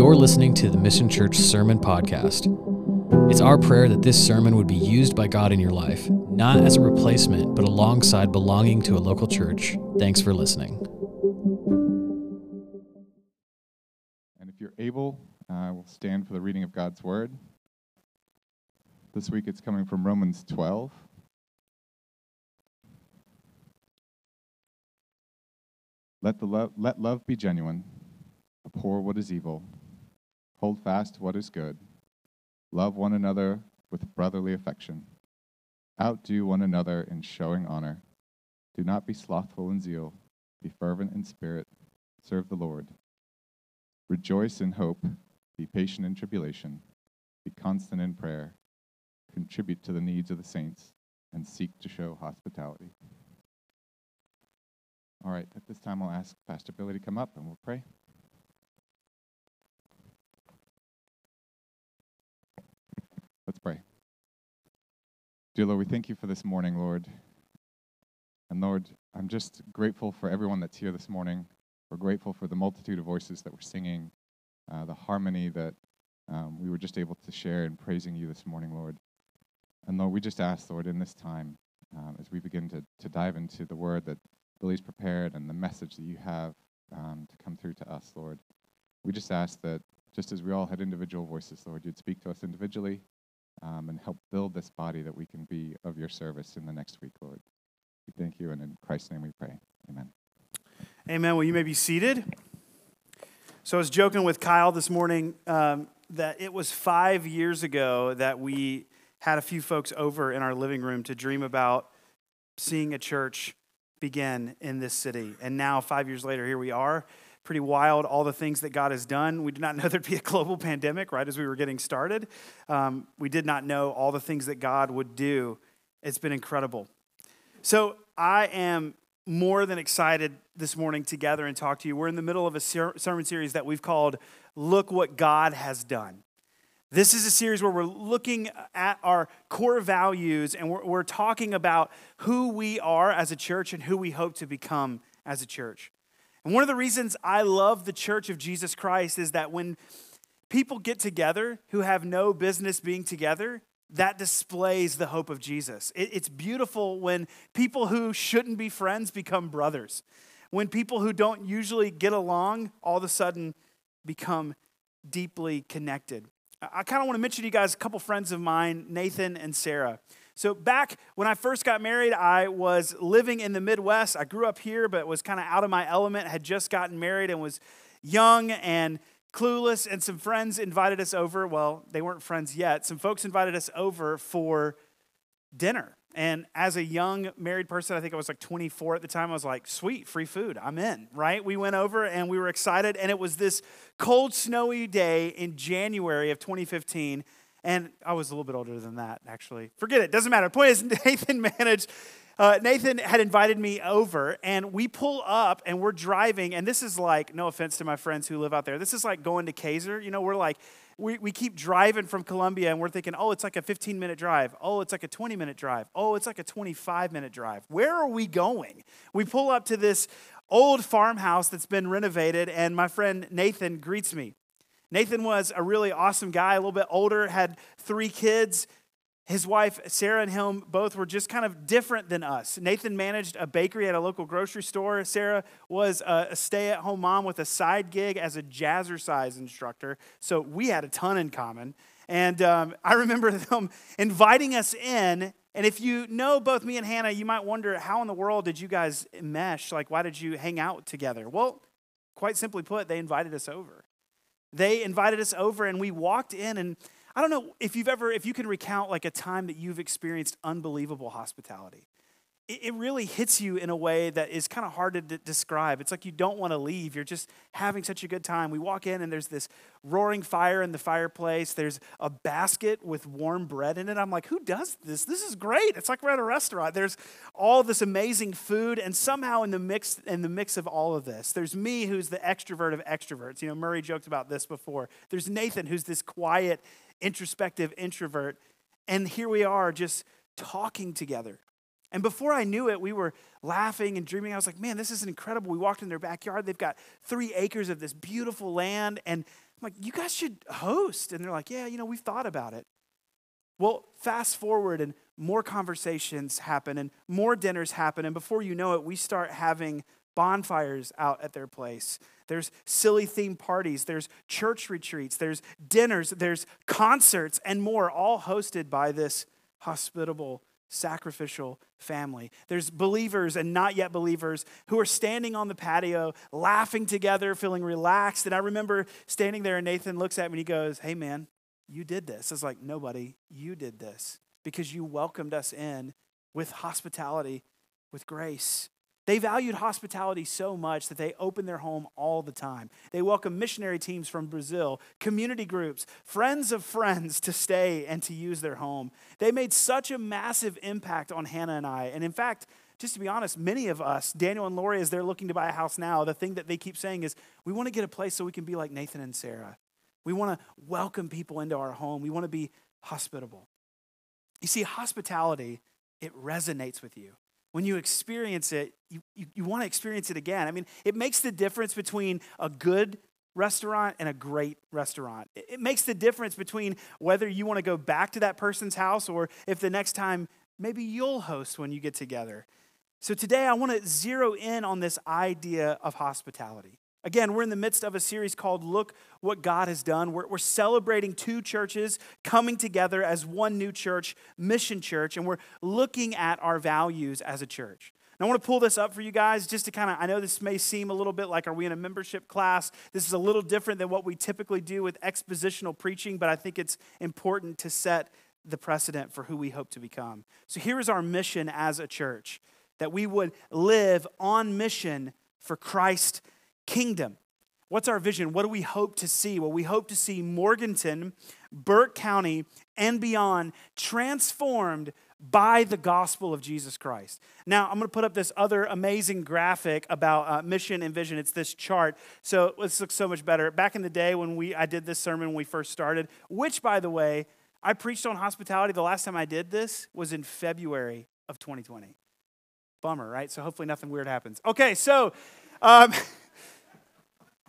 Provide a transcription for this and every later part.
You're listening to the Mission Church Sermon Podcast. It's our prayer that this sermon would be used by God in your life, not as a replacement, but alongside belonging to a local church. Thanks for listening. And if you're able, uh, we'll stand for the reading of God's Word. This week it's coming from Romans 12. Let, the let love be genuine, abhor what is evil, hold fast what is good, love one another with brotherly affection, outdo one another in showing honor. Do not be slothful in zeal, be fervent in spirit, serve the Lord. Rejoice in hope, be patient in tribulation, be constant in prayer, contribute to the needs of the saints, and seek to show hospitality. All right, at this time, I'll ask Pastor Billy to come up and we'll pray. Let's pray. Dear Lord, we thank you for this morning, Lord. And Lord, I'm just grateful for everyone that's here this morning. We're grateful for the multitude of voices that we're singing, uh, the harmony that um, we were just able to share in praising you this morning, Lord. And Lord, we just ask, Lord, in this time, um, as we begin to, to dive into the word that Billy's prepared and the message that you have um, to come through to us, Lord, we just ask that just as we all had individual voices, Lord, you'd speak to us individually um, and help build this body that we can be of your service in the next week, Lord. We thank you, and in Christ's name we pray. Amen. Amen. Well, you may be seated. So I was joking with Kyle this morning um, that it was five years ago that we had a few folks over in our living room to dream about seeing a church begin in this city. And now, five years later, here we are. Pretty wild, all the things that God has done. We did not know there'd be a global pandemic right as we were getting started. Um, we did not know all the things that God would do. It's been incredible. So, I am more than excited this morning to gather and talk to you. We're in the middle of a ser- sermon series that we've called Look What God Has Done. This is a series where we're looking at our core values and we're, we're, talking about who we are as a church and who we hope to become as a church. And one of the reasons I love the church of Jesus Christ is that when people get together who have no business being together, that displays the hope of Jesus. It's beautiful when people who shouldn't be friends become brothers, when people who don't usually get along all of a sudden become deeply connected. I kind of want to mention to you guys a couple friends of mine, Nathan and Sarah. So, back when I first got married, I was living in the Midwest. I grew up here, but was kind of out of my element, had just gotten married, and was young and clueless. And some friends invited us over. Well, they weren't friends yet. Some folks invited us over for dinner. And as a young married person, I think I was like 24 at the time, I was like, sweet, free food, I'm in, right? We went over and we were excited. And it was this cold, snowy day in January of 2015. And I was a little bit older than that, actually. Forget it, doesn't matter. Point is, Nathan managed. Uh, Nathan had invited me over, and we pull up and we're driving. And this is like, no offense to my friends who live out there, this is like going to Kaiser. You know, we're like, we, we keep driving from Columbia and we're thinking, oh, it's like a 15 minute drive. Oh, it's like a 20 minute drive. Oh, it's like a 25 minute drive. Where are we going? We pull up to this old farmhouse that's been renovated, and my friend Nathan greets me. Nathan was a really awesome guy, a little bit older, had three kids. His wife, Sarah, and him both were just kind of different than us. Nathan managed a bakery at a local grocery store. Sarah was a stay at home mom with a side gig as a jazzercise instructor. So we had a ton in common. And um, I remember them inviting us in. And if you know both me and Hannah, you might wonder how in the world did you guys mesh? Like, why did you hang out together? Well, quite simply put, they invited us over. They invited us over, and we walked in, and I don't know if you've ever, if you can recount like a time that you've experienced unbelievable hospitality. It, really hits you in a way that is kind of hard to d- describe. It's like you don't want to leave. You're just having such a good time. We walk in and there's this roaring fire in the fireplace. There's a basket with warm bread in it. I'm like, who does this? This is great. It's like we're at a restaurant. There's all this amazing food, and somehow in the mix, in the mix of all of this, there's me who's the extrovert of extroverts. You know, Murray joked about this before. There's Nathan who's this quiet introspective introvert. And here we are just talking together. And before I knew it, we were laughing and dreaming. I was like, man, this is incredible. We walked in their backyard. They've got three acres of this beautiful land. And I'm like, you guys should host. And they're like, yeah, you know, we've thought about it. Well, fast forward and more conversations happen and more dinners happen. And before you know it, we start having bonfires out at their place. There's silly themed parties, there's church retreats, there's dinners, there's concerts, and more, all hosted by this hospitable, sacrificial family. There's believers and not yet believers who are standing on the patio, laughing together, feeling relaxed. And I remember standing there, and Nathan looks at me and he goes, Hey, man, you did this. It's like, Nobody, you did this because you welcomed us in with hospitality, with grace. They valued hospitality so much that they opened their home all the time. They welcomed missionary teams from Brazil, community groups, friends of friends to stay and to use their home. They made such a massive impact on Hannah and I. And in fact, just to be honest, many of us, Daniel and Lori, as they're looking to buy a house now, the thing that they keep saying is, we want to get a place so we can be like Nathan and Sarah. We want to welcome people into our home. We want to be hospitable. You see, hospitality, it resonates with you when you experience it, you, you, you want to experience it again. I mean, it makes the difference between a good restaurant and a great restaurant. It, it makes the difference between whether you want to go back to that person's house or if the next time maybe you'll host when you get together. So today I want to zero in on this idea of hospitality. Again, we're in the midst of a series called Look What God Has Done. We're, we're, celebrating two churches coming together as one new church, Mission Church, and we're looking at our values as a church. And I want to pull this up for you guys just to kind of, I know this may seem a little bit like, are we in a membership class? This is a little different than what we typically do with expositional preaching, but I think it's important to set the precedent for who we hope to become. So here is our mission as a church that we would live on mission for Christ kingdom. What's our vision? What do we hope to see? Well, we hope to see Morganton, Burke County, and beyond transformed by the gospel of Jesus Christ. Now, I'm going to put up this other amazing graphic about uh, mission and vision. It's this chart. So this looks so much better. Back in the day when we I did this sermon when we first started, which, by the way, I preached on hospitality. The last time I did this was in February of 2020. Bummer, right? So hopefully nothing weird happens. Okay, so. Um,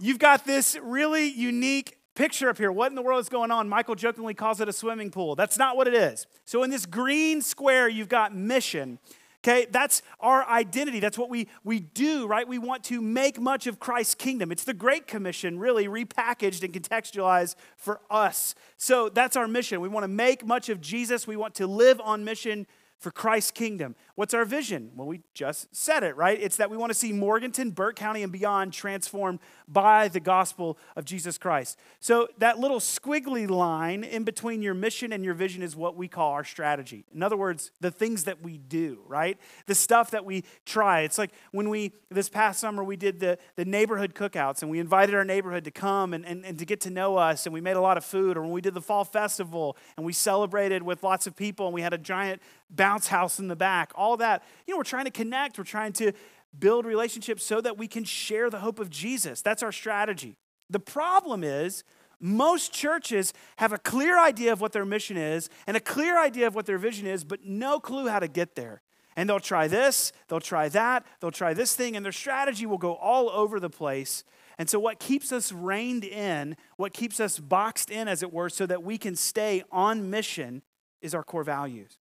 You've got this really unique picture up here. What in the world is going on? Michael jokingly calls it a swimming pool. That's not what it is. So, in this green square, you've got mission. Okay, that's our identity. That's what we, we do, right? We want to make much of Christ's kingdom. It's the Great Commission, really repackaged and contextualized for us. So that's our mission. We want to make much of Jesus. We want to live on mission for Christ's kingdom. What's our vision? Well, we just said it, right? It's that we want to see Morganton, Burke County, and beyond transformed by the gospel of Jesus Christ. So, that little squiggly line in between your mission and your vision is what we call our strategy. In other words, the things that we do, right? The stuff that we try. It's like when we, this past summer, we did the, the neighborhood cookouts and we invited our neighborhood to come and, and, and to get to know us and we made a lot of food. Or when we did the fall festival and we celebrated with lots of people and we had a giant bounce house in the back, all that. You know, we're trying to connect, we're trying to build relationships so that we can share the hope of Jesus. That's our strategy. The problem is, most churches have a clear idea of what their mission is and a clear idea of what their vision is, but no clue how to get there. And they'll try this, they'll try that, they'll try this thing, and their strategy will go all over the place. And so, what keeps us reined in, what keeps us boxed in, as it were, so that we can stay on mission, is our core values.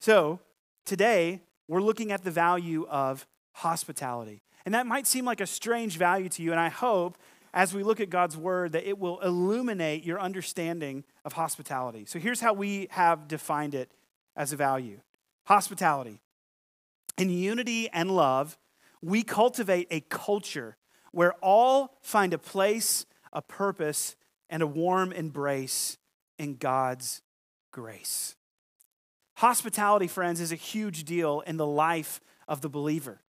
So, today, we're looking at the value of hospitality. And that might seem like a strange value to you, and I hope as we look at God's word that it will illuminate your understanding of hospitality. So, here's how we have defined it as a value hospitality. In unity and love, we cultivate a culture where all find a place, a purpose, and a warm embrace in God's grace. Hospitality, friends, is a huge deal in the life of the believer.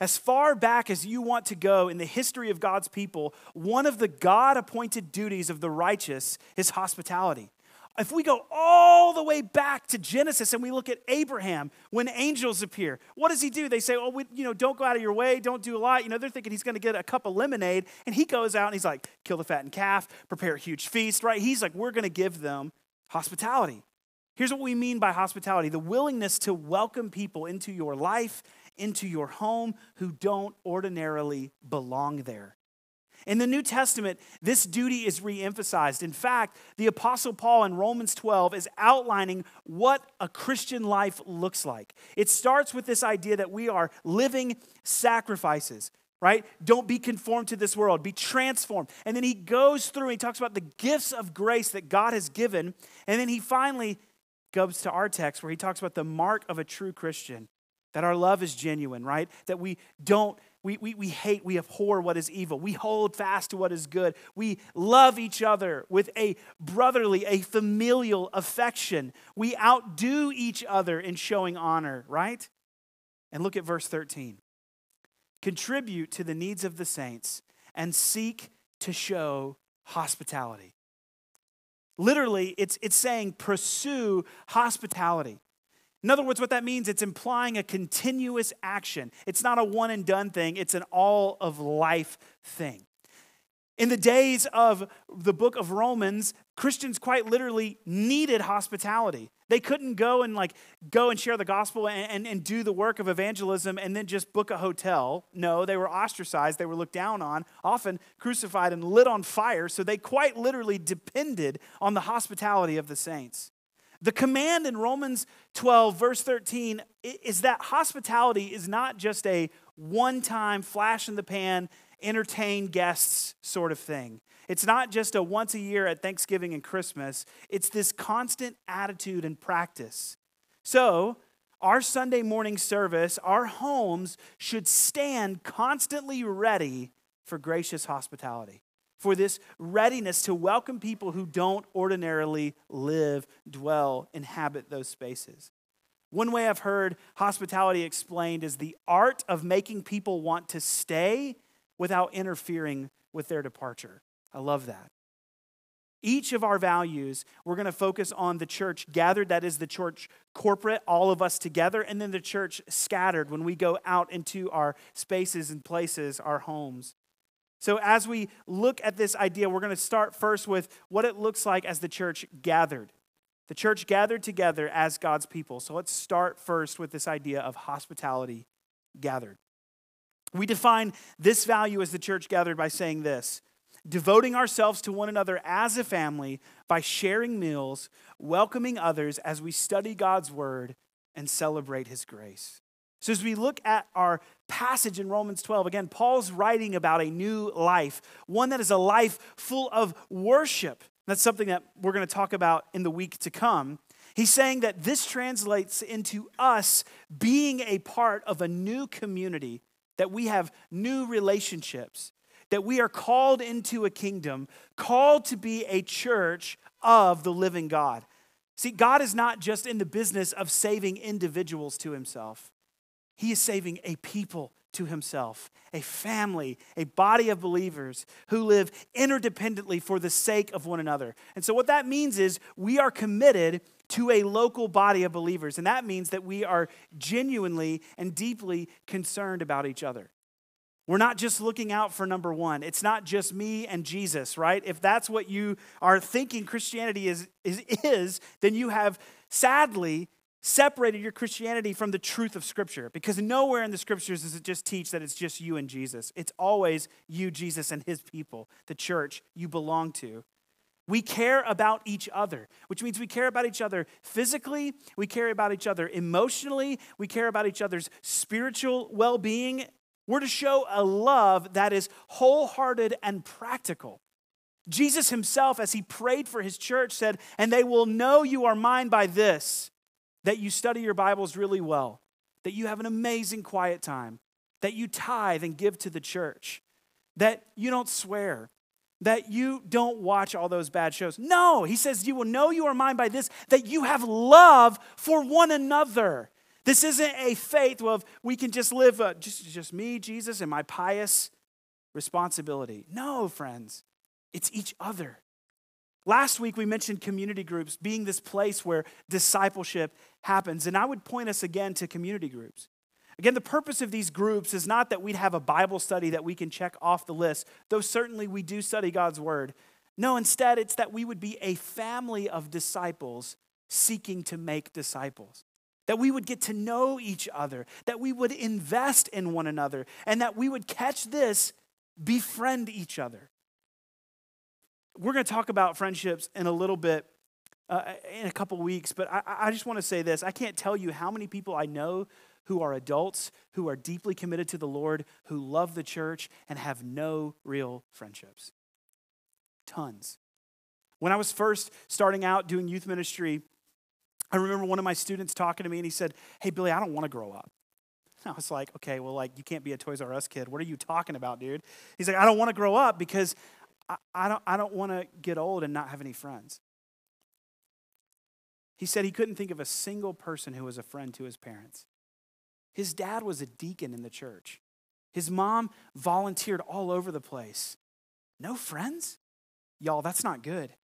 As far back as you want to go in the history of God's people, one of the God appointed duties of the righteous is hospitality. If we go all the way back to Genesis and we look at Abraham when angels appear, what does he do? They say, "Oh, we, you know, don't go out of your way, don't do a lot." You know, they're thinking he's going to get a cup of lemonade, and he goes out and he's like, "Kill the fattened calf, prepare a huge feast." Right? He's like, "We're going to give them hospitality." Here's what we mean by hospitality the willingness to welcome people into your life, into your home who don't ordinarily belong there. In the New Testament, this duty is reemphasized. In fact, the Apostle Paul in Romans 12 is outlining what a Christian life looks like. It starts with this idea that we are living sacrifices, right? Don't be conformed to this world, be transformed. And then he goes through and he talks about the gifts of grace that God has given. And then he finally goes to our text where he talks about the mark of a true Christian that our love is genuine, right? That we don't, we, we, we hate, we abhor what is evil. We hold fast to what is good. We love each other with a brotherly, a familial affection. We outdo each other in showing honor, right? And look at verse 13. Contribute to the needs of the saints and seek to show hospitality. Literally, it's, it's saying pursue hospitality. In other words, what that means, it's implying a continuous action. It's not a one and done thing, it's an all of life thing. In the days of the book of Romans, Christians quite literally needed hospitality. They couldn't go and like go and share the gospel and, and, and, do the work of evangelism and then just book a hotel. No, they were ostracized, they were looked down on, often crucified and lit on fire. So they quite literally depended on the hospitality of the saints. The command in Romans 12, verse 13, is that hospitality is not just a one time flash in the pan, entertain guests sort of thing. It's not just a once a year at Thanksgiving and Christmas, it's this constant attitude and practice. So, our Sunday morning service, our homes should stand constantly ready for gracious hospitality for this readiness to welcome people who don't ordinarily live, dwell, inhabit those spaces. One way I've heard hospitality explained is the art of making people want to stay without interfering with their departure. I love that. Each of our values, we're going to focus on the church gathered, that is the church corporate, all of us together, and then the church scattered when we go out into our spaces and places, our homes. So, as we look at this idea, we're going to start first with what it looks like as the church gathered. The church gathered together as God's people. So, let's start first with this idea of hospitality gathered. We define this value as the church gathered by saying this devoting ourselves to one another as a family by sharing meals, welcoming others as we study God's word and celebrate his grace. So, as we look at our passage in Romans 12, again, Paul's writing about a new life, one that is a life full of worship. That's something that we're going to talk about in the week to come. He's saying that this translates into us being a part of a new community, that we have new relationships, that we are called into a kingdom, called to be a church of the living God. See, God is not just in the business of saving individuals to himself. He is saving a people to himself, a family, a body of believers who live interdependently for the sake of one another. And so, what that means is we are committed to a local body of believers. And that means that we are genuinely and deeply concerned about each other. We're not just looking out for number one. It's not just me and Jesus, right? If that's what you are thinking Christianity is, is, is then you have sadly separated your Christianity from the truth of Scripture because nowhere in the Scriptures does it just teach that it's just you and Jesus. It's always you, Jesus, and His people, the church you belong to. We care about each other, which means we care about each other physically, we care about each other emotionally, we care about each other's spiritual well being. We're to show a love that is wholehearted and practical. Jesus himself, as he prayed for his church, said, And they will know you are mine by this that you study your Bibles really well, that you have an amazing quiet time, that you tithe and give to the church, that you don't swear, that you don't watch all those bad shows. No, he says, You will know you are mine by this, that you have love for one another. This isn't a faith of we can just live uh, just, just me, Jesus, and my pious responsibility. No, friends, it's each other. Last week, we mentioned community groups being this place where discipleship happens. And I would point us again to community groups. Again, the purpose of these groups is not that we'd have a Bible study that we can check off the list, though certainly we do study God's word. No, instead, it's that we would be a family of disciples seeking to make disciples. That we would get to know each other, that we would invest in one another, and that we would catch this Befriend each other. We're going to talk about friendships in a little bit, uh, in a couple weeks, but I, I just want to say this. I can't tell you how many people I know who are adults, who are deeply committed to the Lord, who love the church, and have no real friendships. Tons. When I was first starting out doing youth ministry, I remember one of my students talking to me and he said, Hey, Billy, I don't want to grow up. I was like, okay, well, like, you can't be a Toys R Us kid. What are you talking about, dude? He's like, I don't want to grow up because I, I don't, I don't want to get old and not have any friends. He said he couldn't think of a single person who was a friend to his parents. His dad was a deacon in the church. His mom volunteered all over the place. No friends? Y'all, that's not good.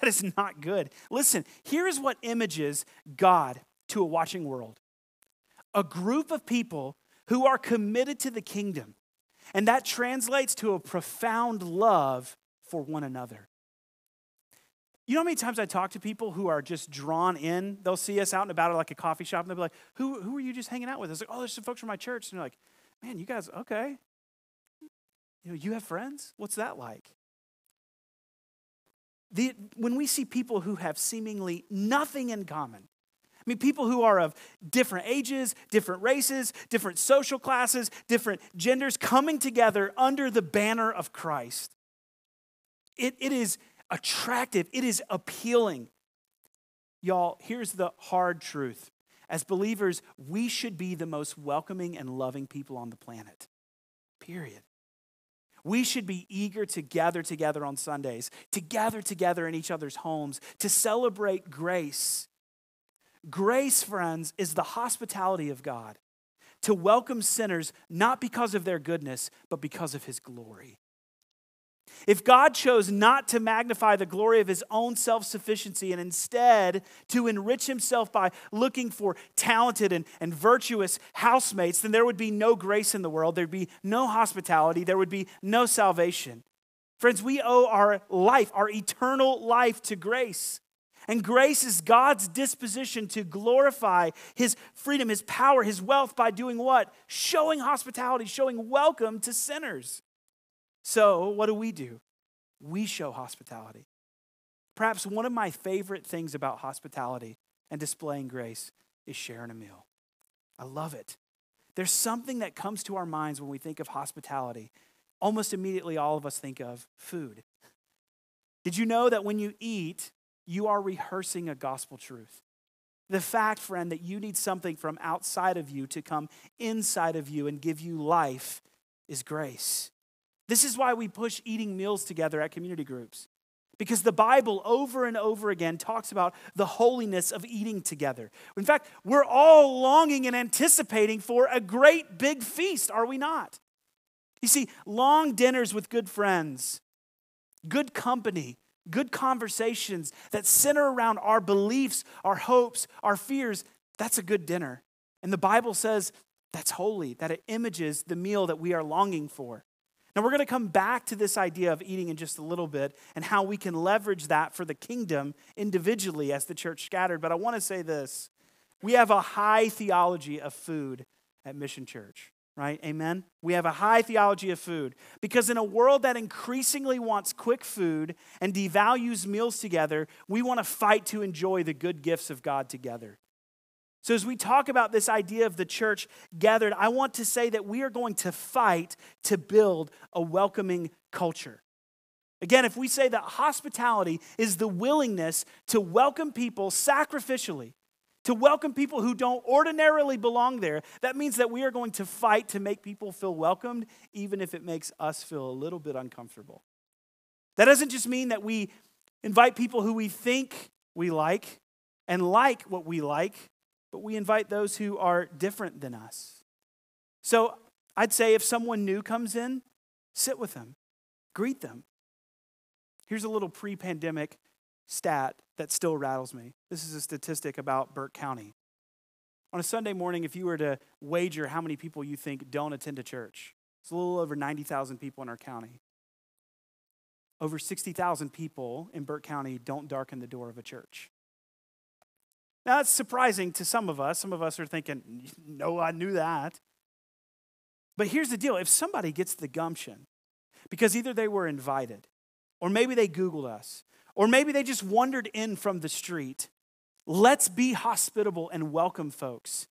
That is not good. Listen, here's what images God to a watching world a group of people who are committed to the kingdom. And that translates to a profound love for one another. You know how many times I talk to people who are just drawn in? They'll see us out and about at like a coffee shop and they'll be like, Who, who are you just hanging out with? I was like, Oh, there's some folks from my church. And they're like, Man, you guys, okay. You know, you have friends? What's that like? The, when we see people who have seemingly nothing in common, I mean, people who are of different ages, different races, different social classes, different genders coming together under the banner of Christ. It, it is attractive, it is appealing. Y'all, here's the hard truth. As believers, we should be the most welcoming and loving people on the planet. Period. We should be eager to gather together on Sundays, to gather together in each other's homes, to celebrate grace. Grace, friends, is the hospitality of God to welcome sinners not because of their goodness, but because of his glory. If God chose not to magnify the glory of his own self sufficiency and instead to enrich himself by looking for talented and, and virtuous housemates, then there would be no grace in the world. There'd be no hospitality. There would be no salvation. Friends, we owe our life, our eternal life, to grace. And grace is God's disposition to glorify his freedom, his power, his wealth by doing what? Showing hospitality, showing welcome to sinners. So, what do we do? We show hospitality. Perhaps one of my favorite things about hospitality and displaying grace is sharing a meal. I love it. There's something that comes to our minds when we think of hospitality. Almost immediately, all of us think of food. Did you know that when you eat, you are rehearsing a gospel truth? The fact, friend, that you need something from outside of you to come inside of you and give you life is grace. This is why we push eating meals together at community groups. Because the Bible over and over again talks about the holiness of eating together. In fact, we're all longing and anticipating for a great big feast, are we not? You see, long dinners with good friends, good company, good conversations that center around our beliefs, our hopes, our fears, that's a good dinner. And the Bible says that's holy, that it images the meal that we are longing for. Now, we're going to come back to this idea of eating in just a little bit and how we can leverage that for the kingdom individually as the church scattered. But I want to say this we have a high theology of food at Mission Church, right? Amen? We have a high theology of food because in a world that increasingly wants quick food and devalues meals together, we want to fight to enjoy the good gifts of God together. So, as we talk about this idea of the church gathered, I want to say that we are going to fight to build a welcoming culture. Again, if we say that hospitality is the willingness to welcome people sacrificially, to welcome people who don't ordinarily belong there, that means that we are going to fight to make people feel welcomed, even if it makes us feel a little bit uncomfortable. That doesn't just mean that we invite people who we think we like and like what we like but we invite those who are different than us. So I'd say if someone new comes in, sit with them, greet them. Here's a little pre pandemic stat that still rattles me. This is a statistic about Burke County. On a Sunday morning, if you were to wager how many people you think don't attend a church, it's a little over 90,000 people in our county. Over 60,000 people in Burke County don't darken the door of a church. Now, that's surprising to some of us. Some of us are thinking, no, I knew that. But here's the deal if somebody gets the gumption because either they were invited, or maybe they Googled us, or maybe they just wandered in from the street. Let's be hospitable and welcome folks.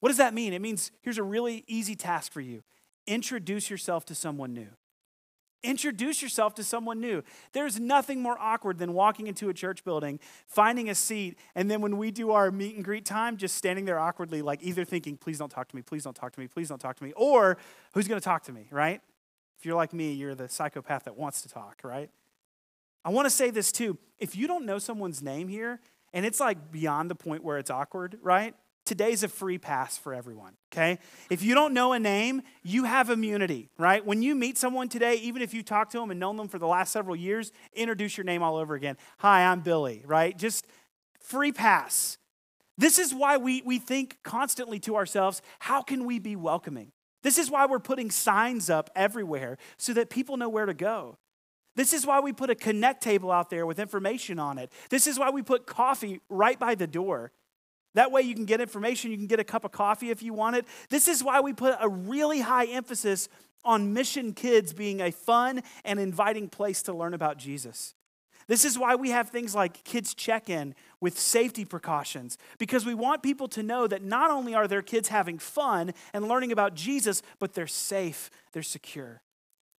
What does that mean? It means here's a really easy task for you introduce yourself to someone new. Introduce yourself to someone new. There's nothing more awkward than walking into a church building, finding a seat, and then when we do our meet and greet time, just standing there awkwardly, like either thinking, please don't talk to me, please don't talk to me, please don't talk to me, or who's going to talk to me, right? If you're like me, you're the psychopath that wants to talk, right? I want to say this too. If you don't know someone's name here, and it's like beyond the point where it's awkward, right? today's a free pass for everyone, okay? If you don't know a name, you have immunity, right? When you meet someone today, even if you talk to them and known them for the last several years, introduce your name all over again. Hi, I'm Billy, right? Just free pass. This is why we, we think constantly to ourselves, how can we be welcoming? This is why we're putting signs up everywhere so that people know where to go. This is why we put a connect table out there with information on it. This is why we put coffee right by the door. That way you can get information, you can get a cup of coffee if you want it. This is why we put a really high emphasis on Mission Kids being a fun and inviting place to learn about Jesus. This is why we have things like kids check in with safety precautions, because we want people to know that not only are their kids having fun and learning about Jesus, but they're safe, they're secure.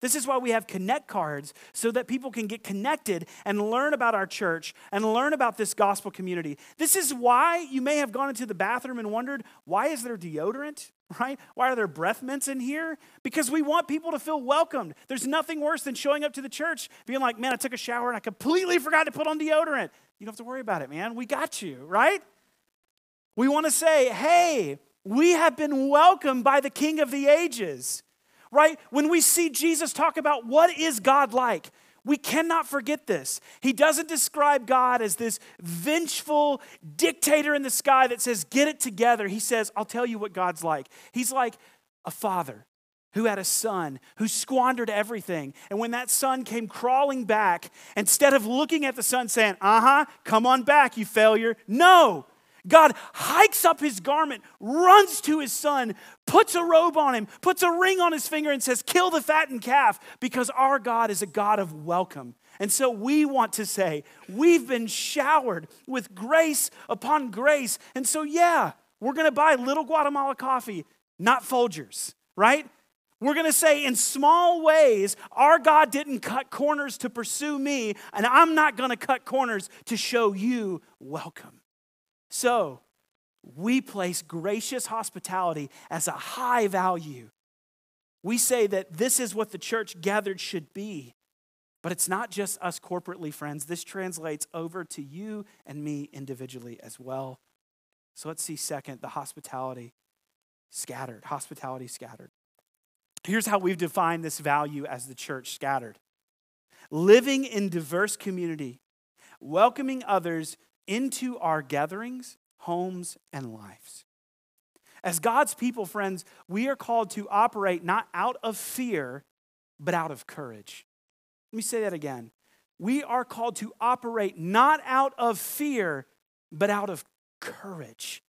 This is why we have connect cards so that people can get connected and learn about our church and learn about this gospel community. This is why you may have gone into the bathroom and wondered, why is there deodorant? Right? Why are there breath mints in here? Because we want people to feel welcomed. There's nothing worse than showing up to the church being like, man, I took a shower and I completely forgot to put on deodorant. You don't have to worry about it, man. We got you, right? We want to say, hey, we have been welcomed by the King of the ages right? When we see Jesus talk about what is God like, we cannot forget this. He doesn't describe God as this vengeful dictator in the sky that says, Get it together. He says, I'll tell you what God's like. He's like a father who had a son who squandered everything. And when that son came crawling back, instead of looking at the son saying, Uh huh, come on back, you failure, no, God hikes up his garment, runs to his son, puts a robe on him, puts a ring on his finger, and says, Kill the fattened calf, because our God is a God of welcome. And so we want to say, We've been showered with grace upon grace. And so, yeah, we're going to buy little Guatemala coffee, not Folgers, right? We're going to say, in small ways, our God didn't cut corners to pursue me, and I'm not going to cut corners to show you welcome. So, we place gracious hospitality as a high value. We say that this is what the church gathered should be. But it's not just us corporately, friends. This translates over to you and me individually as well. So let's see, second, the hospitality scattered. Hospitality scattered. Here's how we've defined this value as the church scattered living in diverse community, welcoming others into our gatherings, homes, and lives. As God's people, friends, we are called to operate not out of fear, but out of courage. Let me say that again. We are called to operate not out of fear, but out of courage.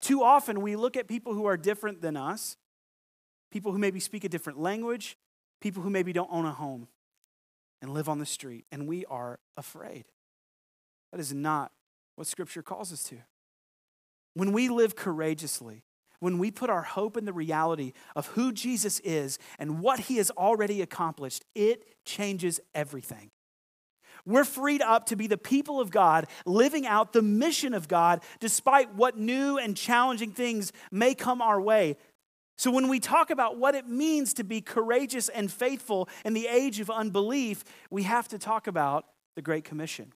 Too often we look at people who are different than us, people who maybe speak a different language, people who maybe don't own a home and live on the street, and we are afraid. That is not what Scripture calls us to. When we live courageously, when we put our hope in the reality of who Jesus is and what he has already accomplished, it changes everything. We're freed up to be the people of God, living out the mission of God despite what new and challenging things may come our way. So, when we talk about what it means to be courageous and faithful in the age of unbelief, we have to talk about the Great Commission.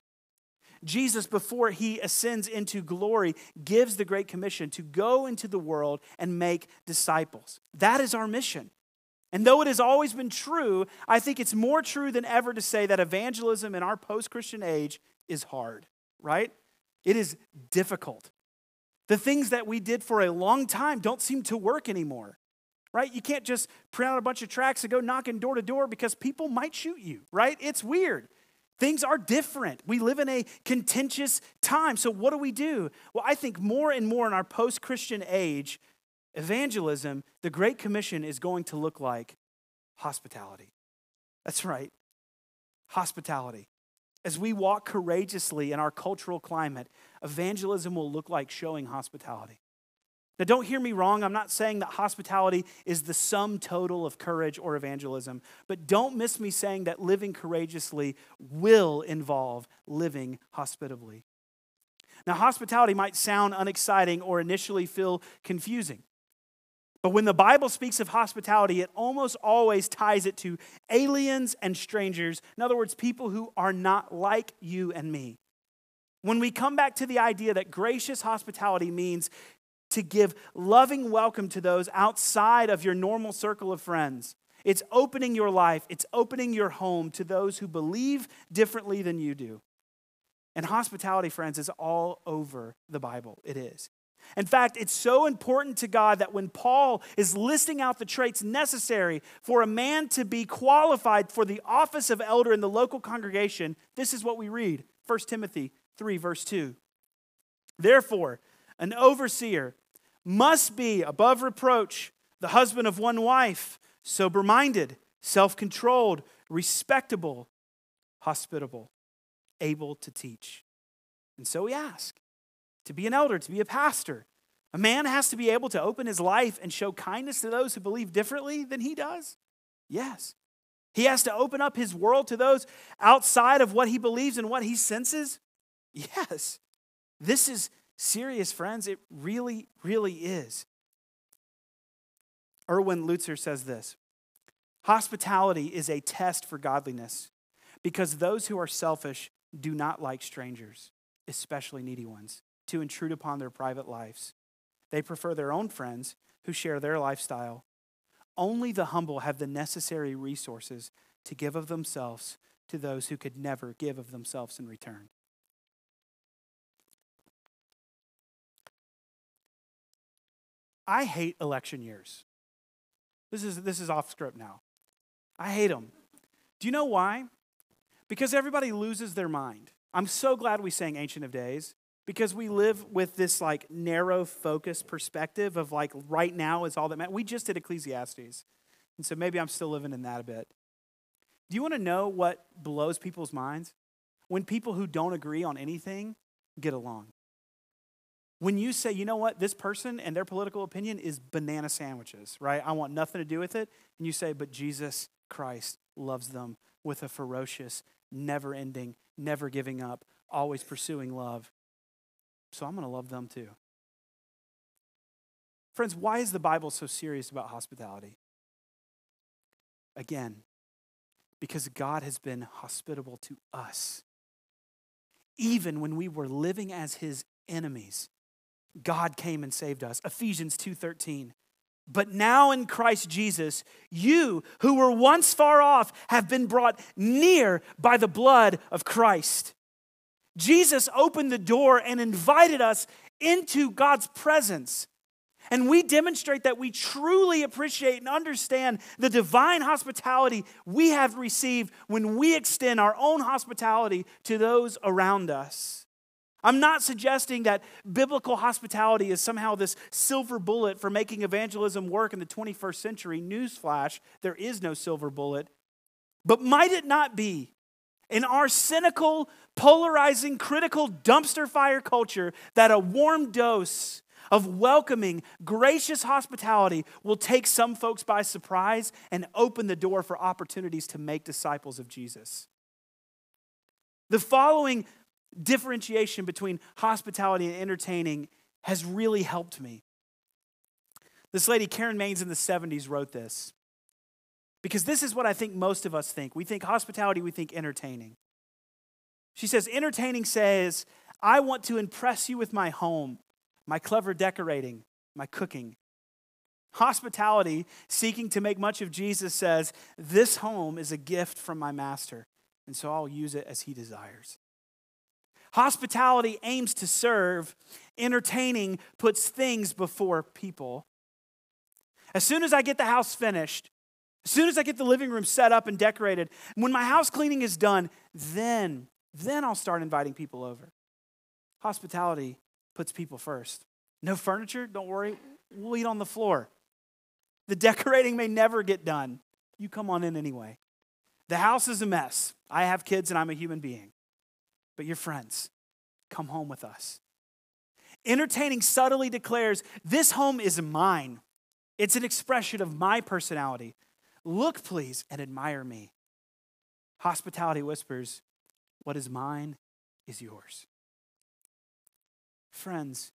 Jesus, before he ascends into glory, gives the Great Commission to go into the world and make disciples. That is our mission. And though it has always been true, I think it's more true than ever to say that evangelism in our post Christian age is hard, right? It is difficult. The things that we did for a long time don't seem to work anymore, right? You can't just print out a bunch of tracks and go knocking door to door because people might shoot you, right? It's weird. Things are different. We live in a contentious time. So, what do we do? Well, I think more and more in our post Christian age, evangelism, the Great Commission is going to look like hospitality. That's right. Hospitality. As we walk courageously in our cultural climate, evangelism will look like showing hospitality. Now, don't hear me wrong. I'm not saying that hospitality is the sum total of courage or evangelism, but don't miss me saying that living courageously will involve living hospitably. Now, hospitality might sound unexciting or initially feel confusing. But when the Bible speaks of hospitality, it almost always ties it to aliens and strangers. In other words, people who are not like you and me. When we come back to the idea that gracious hospitality means to give loving welcome to those outside of your normal circle of friends, it's opening your life, it's opening your home to those who believe differently than you do. And hospitality, friends, is all over the Bible. It is. In fact, it's so important to God that when Paul is listing out the traits necessary for a man to be qualified for the office of elder in the local congregation, this is what we read 1 Timothy 3, verse 2. Therefore, an overseer must be above reproach, the husband of one wife, sober minded, self controlled, respectable, hospitable, able to teach. And so we ask to be an elder, to be a pastor. A man has to be able to open his life and show kindness to those who believe differently than he does? Yes. He has to open up his world to those outside of what he believes and what he senses? Yes. This is serious, friends. It really, really is. Erwin Lutzer says this Hospitality is a test for godliness because those who are selfish do not like strangers, especially needy ones to intrude upon their private lives. They prefer their own friends who share their lifestyle. Only the humble have the necessary resources to give of themselves to those who could never give of themselves in return. I hate election years. This is, this is off script now. I hate them. Do you know why? Because everybody loses their mind. I'm so glad we sang Ancient of Days because we live with this like narrow focus perspective of like right now is all that matters. We just did Ecclesiastes. And so maybe I'm still living in that a bit. Do you want to know what blows people's minds? When people who don't agree on anything get along. When you say, you know what, this person and their political opinion is banana sandwiches, right? I want nothing to do with it. And you say, but Jesus Christ loves them with a ferocious, never ending, never giving up, always pursuing love. So I'm going to love them too. Friends, why is the Bible so serious about hospitality? Again, because God has been hospitable to us. Even when we were living as his enemies, God came and saved us. Ephesians 2:13. But now in Christ Jesus, you who were once far off have been brought near by the blood of Christ. Jesus opened the door and invited us into God's presence. And we demonstrate that we truly appreciate and understand the divine hospitality we have received when we extend our own hospitality to those around us. I'm not suggesting that biblical hospitality is somehow this silver bullet for making evangelism work in the 21st century. Newsflash, there is no silver bullet. But might it not be in our cynical, polarizing, critical dumpster fire culture that a warm dose of welcoming, gracious hospitality will take some folks by surprise and open the door for opportunities to make disciples of Jesus. The following differentiation between hospitality and entertaining has really helped me. This lady, Karen Mains, in the 70s, wrote this. Because this is what I think most of us think. We think hospitality, we think entertaining. She says, entertaining says, I want to impress you with my home, my clever decorating, my cooking. Hospitality, seeking to make much of Jesus, says, This home is a gift from my master, and so I'll use it as he desires. Hospitality aims to serve, entertaining puts things before people. As soon as I get the house finished, as soon as I get the living room set up and decorated, when my house cleaning is done, then, then I'll start inviting people over. Hospitality puts people first. No furniture, don't worry, we'll eat on the floor. The decorating may never get done. You come on in anyway. The house is a mess. I have kids and I'm a human being. But your friends, come home with us. Entertaining subtly declares, This home is mine. It's an expression of my personality. Look, please, and admire me. Hospitality whispers, What is mine is yours. Friends,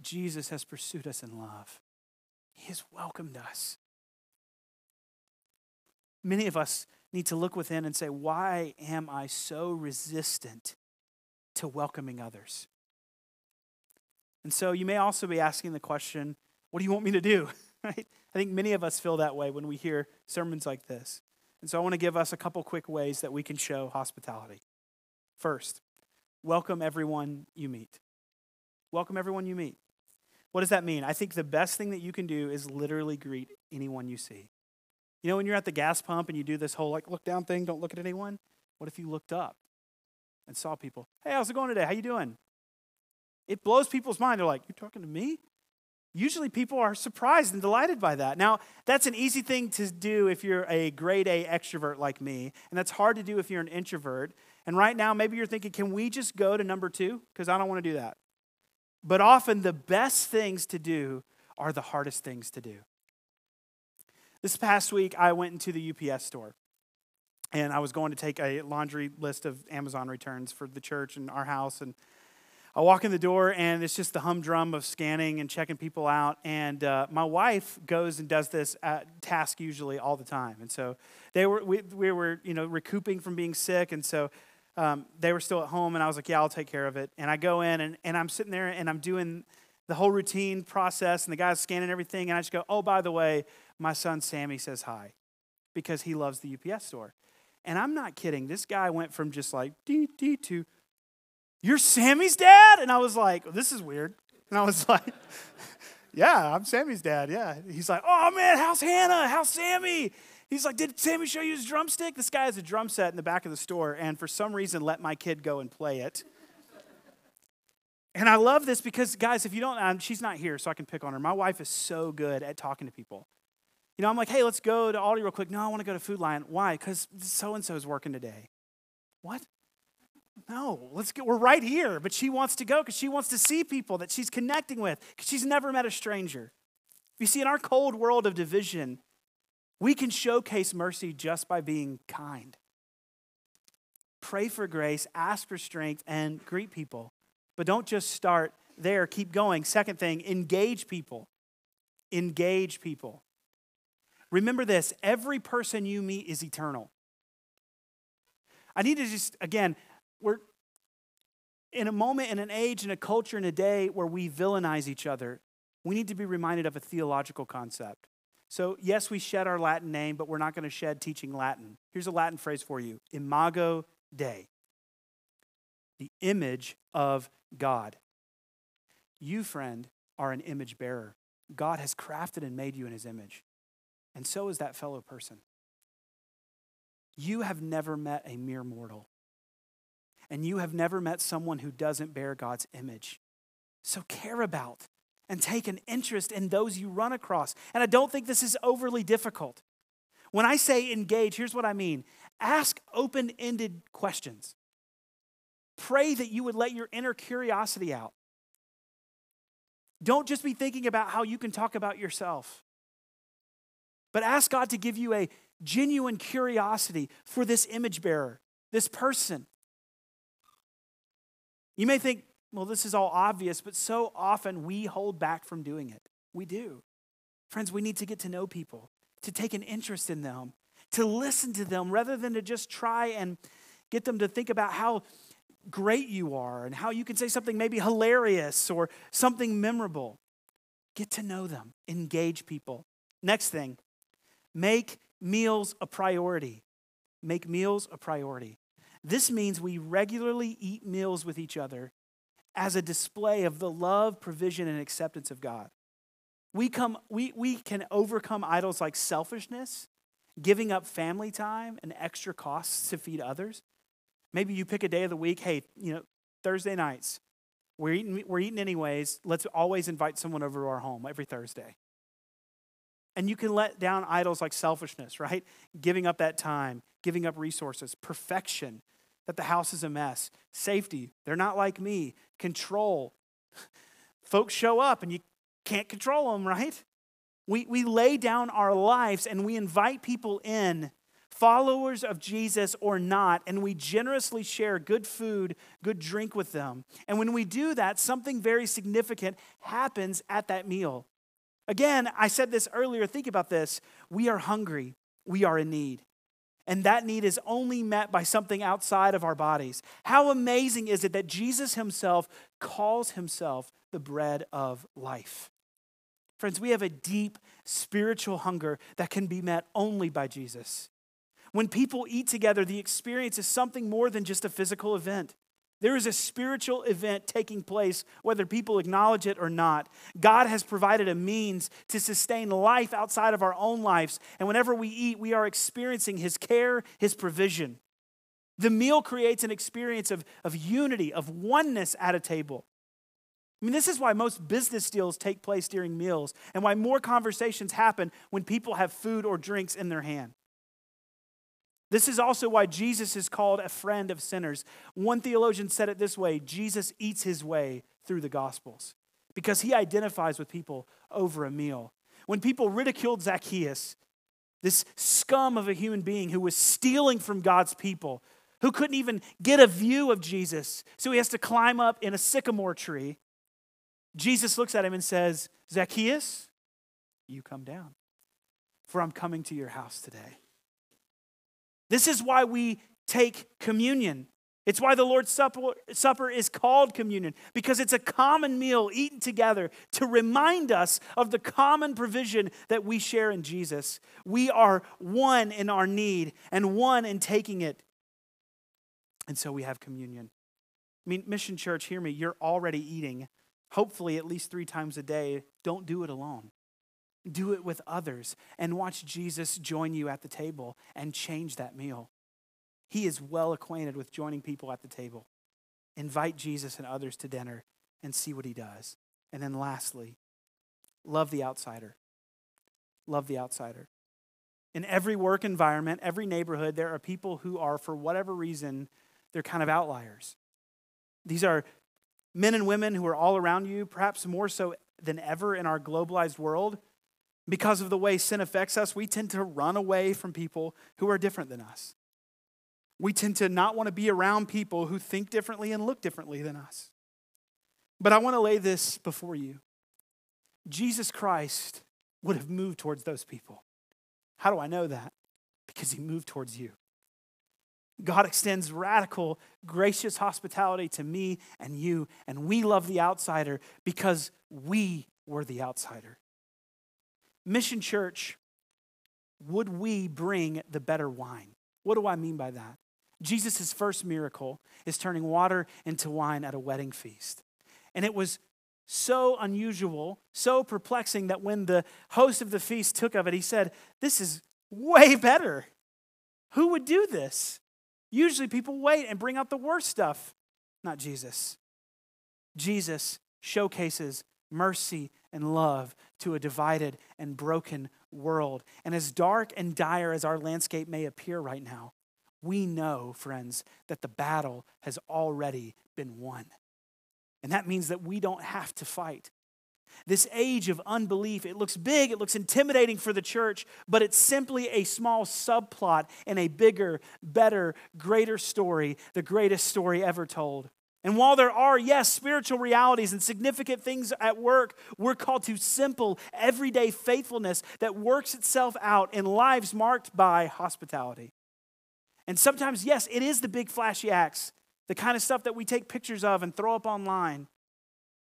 Jesus has pursued us in love, He has welcomed us. Many of us need to look within and say, Why am I so resistant to welcoming others? And so you may also be asking the question, What do you want me to do? Right? I think many of us feel that way when we hear sermons like this. And so I want to give us a couple quick ways that we can show hospitality. First, welcome everyone you meet. Welcome everyone you meet. What does that mean? I think the best thing that you can do is literally greet anyone you see. You know, when you're at the gas pump and you do this whole like look down thing, don't look at anyone. What if you looked up and saw people? Hey, how's it going today? How you doing? It blows people's mind. They're like, "You're talking to me?" Usually people are surprised and delighted by that. Now, that's an easy thing to do if you're a grade A extrovert like me, and that's hard to do if you're an introvert. And right now, maybe you're thinking, can we just go to number two? Because I don't want to do that. But often, the best things to do are the hardest things to do. This past week, I went into the UPS store and I was going to take a laundry list of Amazon returns for the church and our house. And I walk in the door, and it's just the humdrum of scanning and checking people out. And uh, my wife goes and does this task usually all the time. And so they were, we, we were, you know, recouping from being sick, and so um, they were still at home. And I was like, "Yeah, I'll take care of it." And I go in, and, and I'm sitting there, and I'm doing the whole routine process, and the guy's scanning everything, and I just go, "Oh, by the way, my son Sammy says hi," because he loves the UPS store. And I'm not kidding. This guy went from just like dee dee to you're Sammy's dad? And I was like, this is weird. And I was like, yeah, I'm Sammy's dad. Yeah. He's like, oh man, how's Hannah? How's Sammy? He's like, did Sammy show you his drumstick? This guy has a drum set in the back of the store and for some reason let my kid go and play it. And I love this because, guys, if you don't, um, she's not here, so I can pick on her. My wife is so good at talking to people. You know, I'm like, hey, let's go to Aldi real quick. No, I want to go to Food Lion. Why? Because so and so is working today. What? No, let's get, we're right here. But she wants to go because she wants to see people that she's connecting with because she's never met a stranger. You see, in our cold world of division, we can showcase mercy just by being kind. Pray for grace, ask for strength, and greet people. But don't just start there, keep going. Second thing, engage people. Engage people. Remember this every person you meet is eternal. I need to just, again, we're in a moment, in an age, in a culture, in a day where we villainize each other, we need to be reminded of a theological concept. So, yes, we shed our Latin name, but we're not going to shed teaching Latin. Here's a Latin phrase for you Imago Dei, the image of God. You, friend, are an image bearer. God has crafted and made you in his image, and so is that fellow person. You have never met a mere mortal and you have never met someone who doesn't bear God's image. So care about and take an interest in those you run across. And I don't think this is overly difficult. When I say engage, here's what I mean ask open ended questions. Pray that you would let your inner curiosity out. Don't just be thinking about how you can talk about yourself, but ask God to give you a genuine curiosity for this image bearer, this person. You may think, well, this is all obvious, but so often we hold back from doing it. We do. Friends, we need to get to know people, to take an interest in them, to listen to them rather than to just try and get them to think about how great you are and how you can say something maybe hilarious or something memorable. Get to know them, engage people. Next thing, make meals a priority. Make meals a priority. This means we regularly eat meals with each other as a display of the love, provision, and acceptance of God. We, come, we, we can overcome idols like selfishness, giving up family time and extra costs to feed others. Maybe you pick a day of the week, hey, you know, Thursday nights, we're eating, we're eating anyways. Let's always invite someone over to our home every Thursday. And you can let down idols like selfishness, right? Giving up that time, giving up resources, perfection, that the house is a mess, safety, they're not like me, control. Folks show up and you can't control them, right? We, we lay down our lives and we invite people in, followers of Jesus or not, and we generously share good food, good drink with them. And when we do that, something very significant happens at that meal. Again, I said this earlier, think about this. We are hungry, we are in need. And that need is only met by something outside of our bodies. How amazing is it that Jesus himself calls himself the bread of life? Friends, we have a deep spiritual hunger that can be met only by Jesus. When people eat together, the experience is something more than just a physical event. There is a spiritual event taking place, whether people acknowledge it or not. God has provided a means to sustain life outside of our own lives. And whenever we eat, we are experiencing His care, His provision. The meal creates an experience of, of unity, of oneness at a table. I mean, this is why most business deals take place during meals and why more conversations happen when people have food or drinks in their hand. This is also why Jesus is called a friend of sinners. One theologian said it this way Jesus eats his way through the Gospels because he identifies with people over a meal. When people ridiculed Zacchaeus, this scum of a human being who was stealing from God's people, who couldn't even get a view of Jesus, so he has to climb up in a sycamore tree. Jesus looks at him and says, Zacchaeus, you come down, for I'm coming to your house today. This is why we take communion. It's why the Lord's Supper, Supper, is called communion, because it's a common meal eaten together to remind us of the common provision that we share in Jesus. We are one in our need and one in taking it. And so we have communion. I mean, Mission Church, hear me, you're already eating hopefully at least three times a day, don't do it alone. Do it with others and watch Jesus join you at the table and change that meal. He is well acquainted with joining people at the table. Invite Jesus and others to dinner and see what he does. And then lastly, love the outsider. Love the outsider. In every work environment, every neighborhood, there are people who are, for whatever reason, they're kind of outliers. These are men and women who are all around you, perhaps more so than ever in our globalized world, because of the way sin affects us, we tend to run away from people who are different than us. We tend to not want to be around people who think differently and look differently than us. But I want to lay this before you Jesus Christ would have moved towards those people. How do I know that? Because he moved towards you. God extends radical, gracious hospitality to me and you, and we love the outsider because we were the outsider. Mission Church, would we bring the better wine? What do I mean by that? Jesus' first miracle is turning water into wine at a wedding feast. And it was so unusual, so perplexing that when the host of the feast took of it, he said, This is way better. Who would do this? Usually people wait and bring out the worst stuff. Not Jesus. Jesus showcases mercy and love to a divided and broken world. And as dark and dire as our landscape may appear right now, we know, friends, that the battle has already been won. And that means that we don't have to fight. This age of unbelief, it looks big, it looks intimidating for the church, but it's simply a small subplot in a bigger, better, greater story, the greatest story ever told. And while there are, yes, spiritual realities and significant things at work, we're called to simple, everyday faithfulness that works itself out in lives marked by hospitality. And sometimes, yes, it is the big flashy acts, the kind of stuff that we take pictures of and throw up online.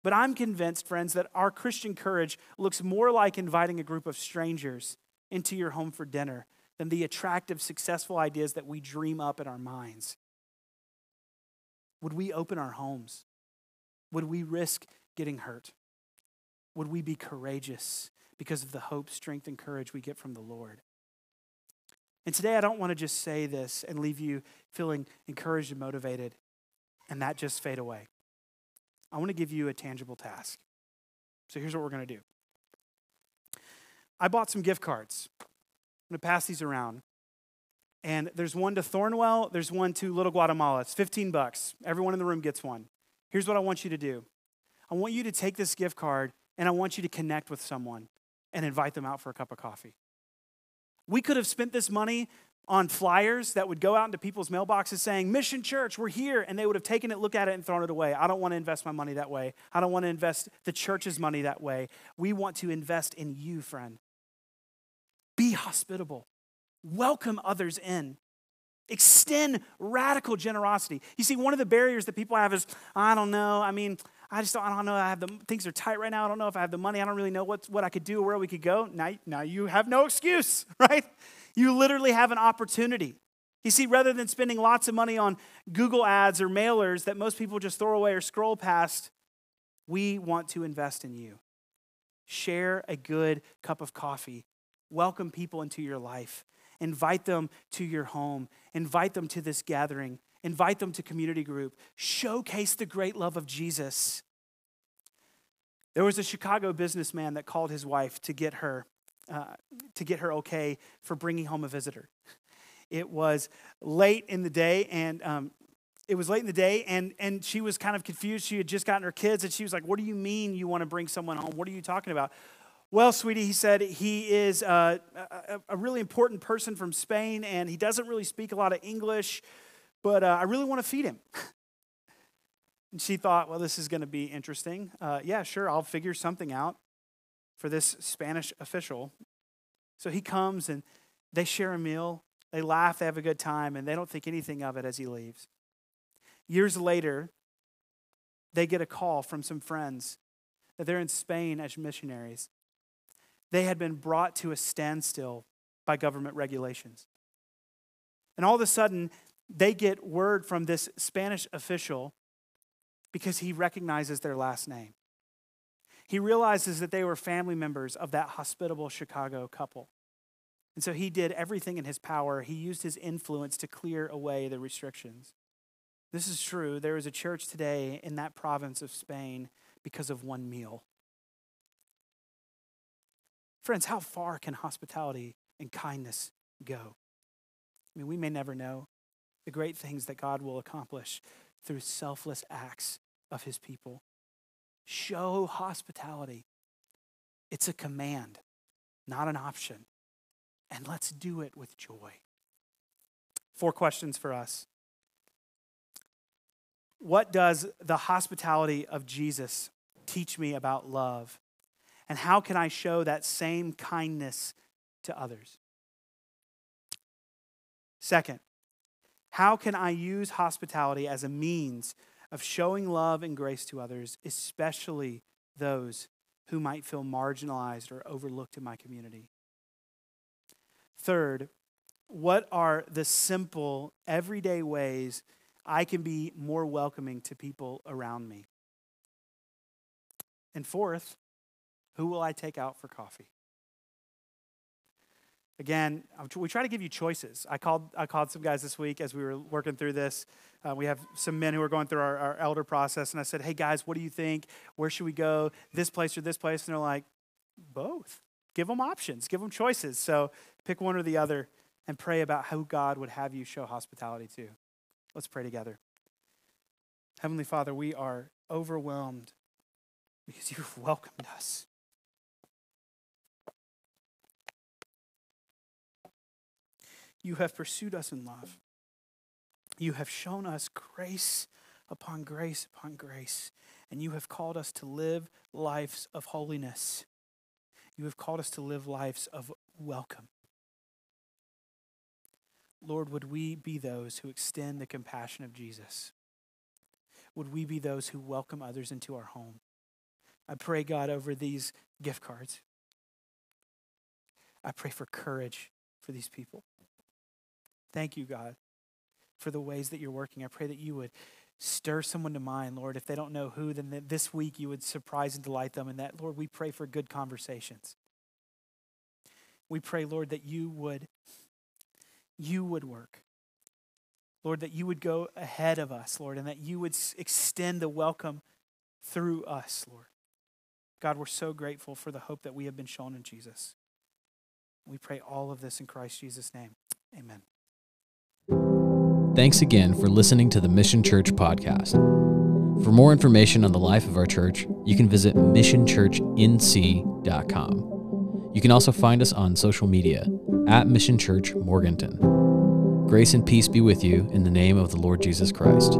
But I'm convinced, friends, that our Christian courage looks more like inviting a group of strangers into your home for dinner than the attractive, successful ideas that we dream up in our minds. Would we open our homes? Would we risk getting hurt? Would we be courageous because of the hope, strength, and courage we get from the Lord? And today, I don't want to just say this and leave you feeling encouraged and motivated and that just fade away. I want to give you a tangible task. So here's what we're going to do I bought some gift cards. I'm going to pass these around. And there's one to Thornwell, there's one to Little Guatemala. It's 15 bucks. Everyone in the room gets one. Here's what I want you to do I want you to take this gift card and I want you to connect with someone and invite them out for a cup of coffee. We could have spent this money on flyers that would go out into people's mailboxes saying, Mission Church, we're here. And they would have taken it, looked at it, and thrown it away. I don't want to invest my money that way. I don't want to invest the church's money that way. We want to invest in you, friend. Be hospitable, welcome others in. Extend radical generosity. You see, one of the barriers that people have is, I don't know. I mean, I just don't, I don't know. I have the things are tight right now. I don't know if I have the money. I don't really know what, what I could do or where we could go. Now, now you have no excuse, right? You literally have an opportunity. You see, rather than spending lots of money on Google ads or mailers that most people just throw away or scroll past, we want to invest in you. Share a good cup of coffee. Welcome people into your life. Invite them to your home. Invite them to this gathering. Invite them to community group. Showcase the great love of Jesus. There was a Chicago businessman that called his wife to get her uh, to get her okay for bringing home a visitor. It was late in the day, and um, it was late in the day, and and she was kind of confused. She had just gotten her kids, and she was like, "What do you mean you want to bring someone home? What are you talking about?" Well, sweetie, he said he is uh, a, a, really important person from Spain, and he doesn't really speak a lot of English, but uh, I really want to feed him. and she thought, well, this is going to be interesting. Uh, yeah, sure, I'll figure something out for this Spanish official. So he comes and they share a meal, they laugh, they have a good time, and they don't think anything of it as he leaves. Years later, they get a call from some friends that they're in Spain as missionaries. They had been brought to a standstill by government regulations. And all of a sudden, they get word from this Spanish official because he recognizes their last name. He realizes that they were family members of that hospitable Chicago couple. And so he did everything in his power. He used his influence to clear away the restrictions. This is true. There is a church today in that province of Spain because of one meal. Friends, how far can hospitality and kindness go? I mean, we may never know the great things that God will accomplish through selfless acts of his people. Show hospitality. It's a command, not an option. And let's do it with joy. Four questions for us. What does the hospitality of Jesus teach me about love? And how can I show that same kindness to others? Second, how can I use hospitality as a means of showing love and grace to others, especially those who might feel marginalized or overlooked in my community. Third, what are the simple, everyday ways I can be more welcoming to people around me? And fourth, who will I take out for coffee? Again, we try to give you choices. I called, I called some guys this week as we were working through this. Uh, we have some men who are going through our, our, elder process, and I said, Hey guys, what do you think? Where should we go? This place or this place? And they're like, Both. Give them options, give them choices. So pick one or the other and pray about how God would have you show hospitality to. Let's pray together. Heavenly Father, we are overwhelmed because you've welcomed us. You have pursued us in love. You have shown us grace upon grace upon grace, and you have called us to live lives of holiness. You have called us to live lives of welcome. Lord, would we be those who extend the compassion of Jesus? Would we be those who welcome others into our home? I pray, God, over these gift cards. I pray for courage for these people. Thank you, God, for the ways that you're working. I pray that you would stir someone to mind, Lord. If they don't know who, then this week you would surprise and delight them. And that, Lord, we pray for good conversations. We pray, Lord, that you would you would work. Lord, that you would go ahead of us, Lord, and that you would extend the welcome through us, Lord. God, we're so grateful for the hope that we have been shown in Jesus. We pray all of this in Christ Jesus' name. Amen. Thanks again for listening to the Mission Church podcast. For more information on the life of our church, you can visit missionchurchnc.com. You can also find us on social media at Mission Church Morganton. Grace and peace be with you in the name of the Lord Jesus Christ.